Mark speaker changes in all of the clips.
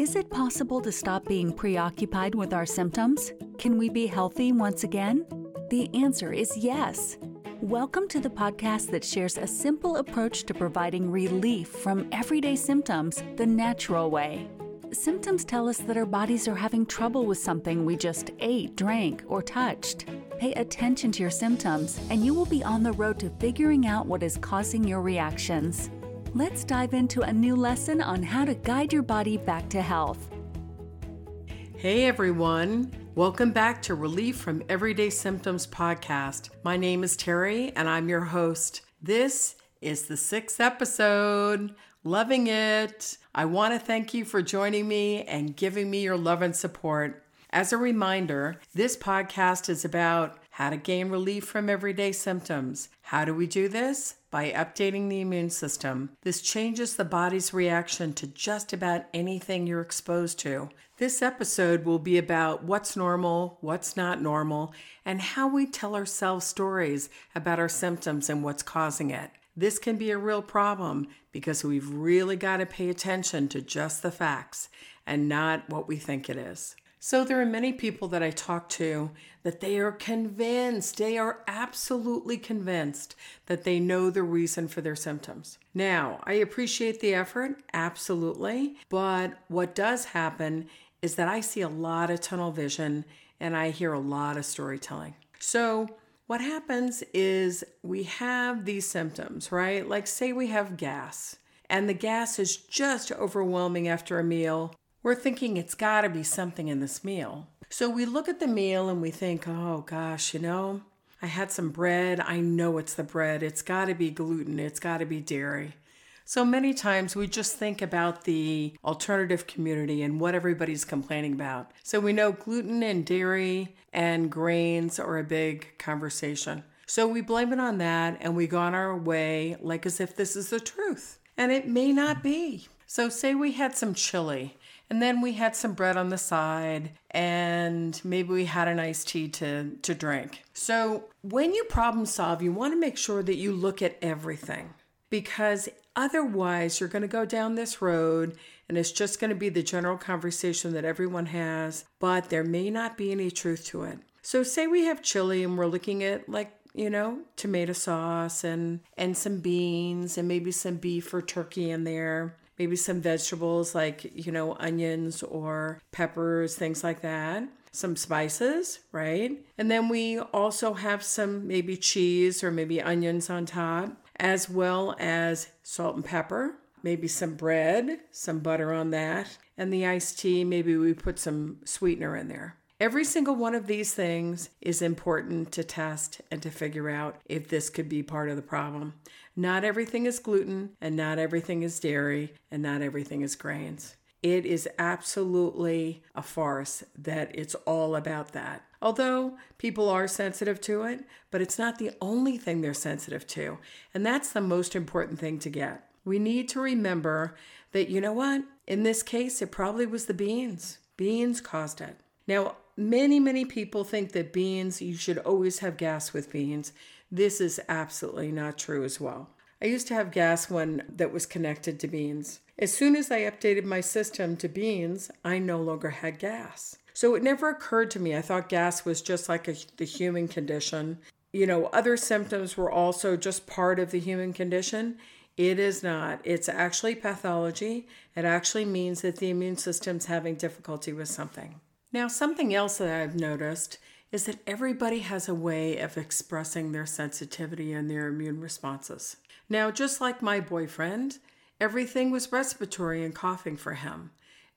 Speaker 1: Is it possible to stop being preoccupied with our symptoms? Can we be healthy once again? The answer is yes. Welcome to the podcast that shares a simple approach to providing relief from everyday symptoms the natural way. Symptoms tell us that our bodies are having trouble with something we just ate, drank, or touched. Pay attention to your symptoms, and you will be on the road to figuring out what is causing your reactions. Let's dive into a new lesson on how to guide your body back to health.
Speaker 2: Hey everyone, welcome back to Relief from Everyday Symptoms podcast. My name is Terry and I'm your host. This is the sixth episode. Loving it. I want to thank you for joining me and giving me your love and support. As a reminder, this podcast is about how to gain relief from everyday symptoms. How do we do this? By updating the immune system. This changes the body's reaction to just about anything you're exposed to. This episode will be about what's normal, what's not normal, and how we tell ourselves stories about our symptoms and what's causing it. This can be a real problem because we've really got to pay attention to just the facts and not what we think it is. So there are many people that I talk to that they are convinced, they are absolutely convinced that they know the reason for their symptoms. Now, I appreciate the effort, absolutely, but what does happen is that I see a lot of tunnel vision and I hear a lot of storytelling. So, what happens is we have these symptoms, right? Like, say we have gas, and the gas is just overwhelming after a meal, we're thinking it's got to be something in this meal. So we look at the meal and we think, oh gosh, you know, I had some bread. I know it's the bread. It's got to be gluten. It's got to be dairy. So many times we just think about the alternative community and what everybody's complaining about. So we know gluten and dairy and grains are a big conversation. So we blame it on that and we go on our way like as if this is the truth. And it may not be. So, say we had some chili and then we had some bread on the side and maybe we had an iced tea to, to drink. So when you problem solve, you want to make sure that you look at everything because otherwise you're going to go down this road and it's just going to be the general conversation that everyone has, but there may not be any truth to it. So say we have chili and we're looking at like you know, tomato sauce and and some beans and maybe some beef or turkey in there maybe some vegetables like, you know, onions or peppers, things like that. Some spices, right? And then we also have some maybe cheese or maybe onions on top, as well as salt and pepper, maybe some bread, some butter on that, and the iced tea, maybe we put some sweetener in there. Every single one of these things is important to test and to figure out if this could be part of the problem. Not everything is gluten, and not everything is dairy, and not everything is grains. It is absolutely a farce that it's all about that. Although people are sensitive to it, but it's not the only thing they're sensitive to. And that's the most important thing to get. We need to remember that, you know what? In this case, it probably was the beans. Beans caused it. Now, Many, many people think that beans, you should always have gas with beans. This is absolutely not true as well. I used to have gas one that was connected to beans. As soon as I updated my system to beans, I no longer had gas. So it never occurred to me. I thought gas was just like a, the human condition. You know, other symptoms were also just part of the human condition. It is not. It's actually pathology. It actually means that the immune system's having difficulty with something. Now, something else that I've noticed is that everybody has a way of expressing their sensitivity and their immune responses. Now, just like my boyfriend, everything was respiratory and coughing for him.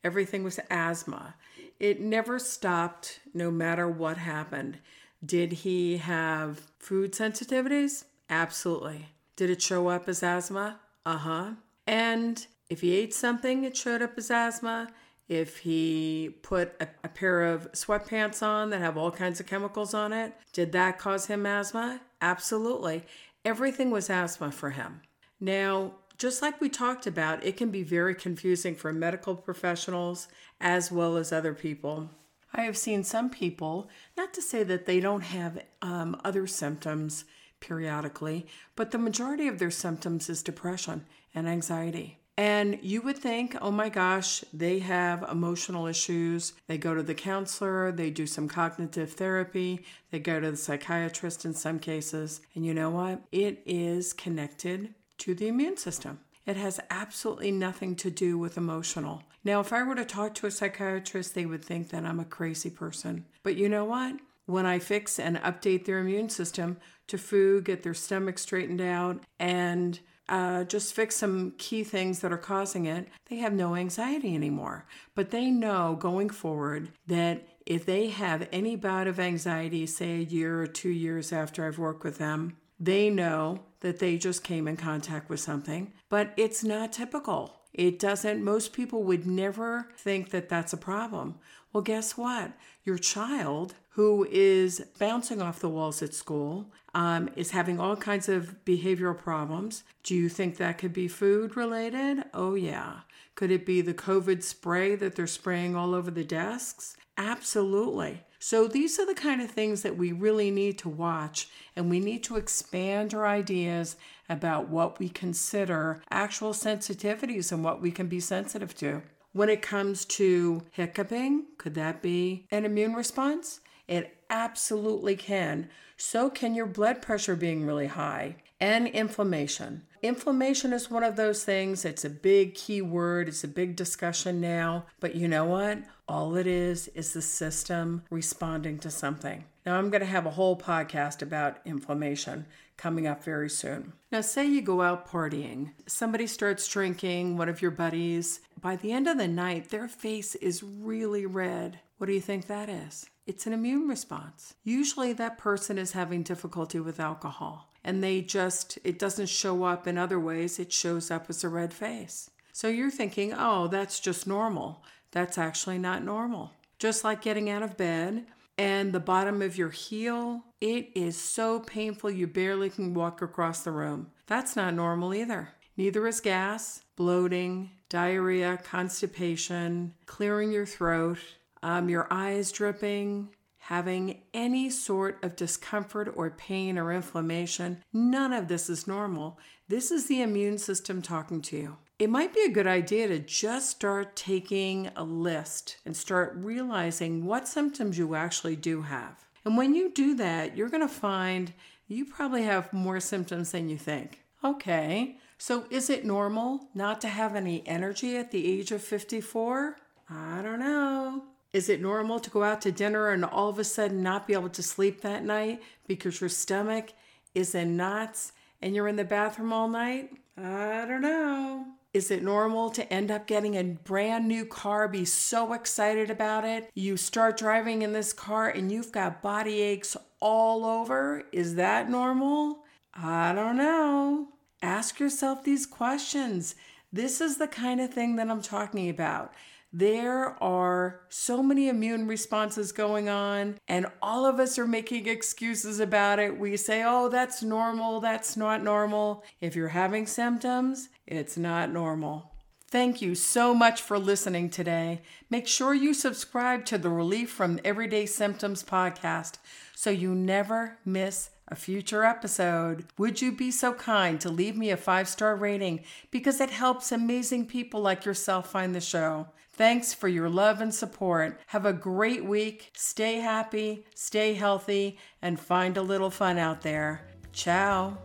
Speaker 2: Everything was asthma. It never stopped no matter what happened. Did he have food sensitivities? Absolutely. Did it show up as asthma? Uh huh. And if he ate something, it showed up as asthma if he put a, a, pair of sweatpants on that have all kinds of chemicals on it, did that cause him asthma? Absolutely. Everything was asthma for him. Now, just like we talked about, it can be very confusing for medical professionals as well as other people. I have seen some people, not to say that they don't have um, other symptoms periodically, but the majority of their symptoms is depression and anxiety. And you would think, oh my gosh, they have emotional issues. They go to the counselor, they do some cognitive therapy, they go to the psychiatrist in some cases. And you know what? It is connected to the immune system. It has absolutely nothing to do with emotional. Now, if I were to talk to a psychiatrist, they would think that I'm a crazy person. But you know what? When I fix and update their immune system to food, get their stomach straightened out, and uh, just fix some key things that are causing it, they have no anxiety anymore. But they know going forward that if they have any bout of anxiety, say a year or two years after I've worked with them, they know that they just came in contact with something, but it's not typical. It doesn't, most people would never think that that's a problem. Well, guess what? Your child who is bouncing off the walls at school, um, is having all kinds of behavioral problems. Do you think that could be food related? Oh, yeah. Could it be the COVID spray that they're spraying all over the desks? Absolutely. So, these are the kind of things that we really need to watch, and we need to expand our ideas about what we consider actual sensitivities and what we can be sensitive to. When it comes to hiccuping, could that be an immune response? It absolutely can. So can your blood pressure being really high and inflammation. Inflammation is one of those things. It's a big key word. It's a big discussion now. But you know what? All it is is the system responding to something. Now, I'm going to have a whole podcast about inflammation coming up very soon. Now, say you go out partying, somebody starts drinking, one of your buddies. By the end of the night, their face is really red. What do you think that is? It's an immune response. Usually, that person is having difficulty with alcohol and they just, it doesn't show up in other ways, it shows up as a red face. So you're thinking, oh, that's just normal. That's actually not normal. Just like getting out of bed and the bottom of your heel, it is so painful you barely can walk across the room. That's not normal either. Neither is gas, bloating, diarrhea, constipation, clearing your throat, um, your eyes dripping, having any sort of discomfort or pain or inflammation, none of this is normal. This is the immune system talking to you. It might be a good idea to just start taking a list and start realizing what symptoms you actually do have. And when you do that, you're going to find you probably have more symptoms than you think. Okay, so is it normal not to have any energy at the age of 54? I don't know. Is it normal to go out to dinner and all of a sudden not be able to sleep that night because your stomach is in knots and you're in the bathroom all night? I don't know. Is it normal to end up getting a brand new car, be so excited about it? You start driving in this car and you've got body aches all over? Is that normal? I don't know. Ask yourself these questions. This is the kind of thing that I'm talking about there are so many immune responses going on, and all of us are making excuses about it. We say, oh, that's normal, that's not normal. If you're having symptoms, it's not normal. Thank you so much for listening today. Make sure you subscribe to the Relief from Everyday Symptoms podcast so you never miss a future episode. Would you be so kind to leave me a five star rating because it helps amazing people like yourself find the show? Thanks for your love and support. Have a great week. Stay happy, stay healthy, and find a little fun out there. Ciao.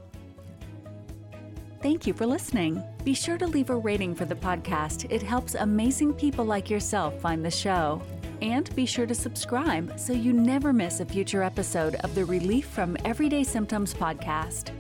Speaker 1: Thank you for listening. Be sure to leave a rating for the podcast. It helps amazing people like yourself find the show. And be sure to subscribe so you never miss a future episode of the Relief from Everyday Symptoms podcast.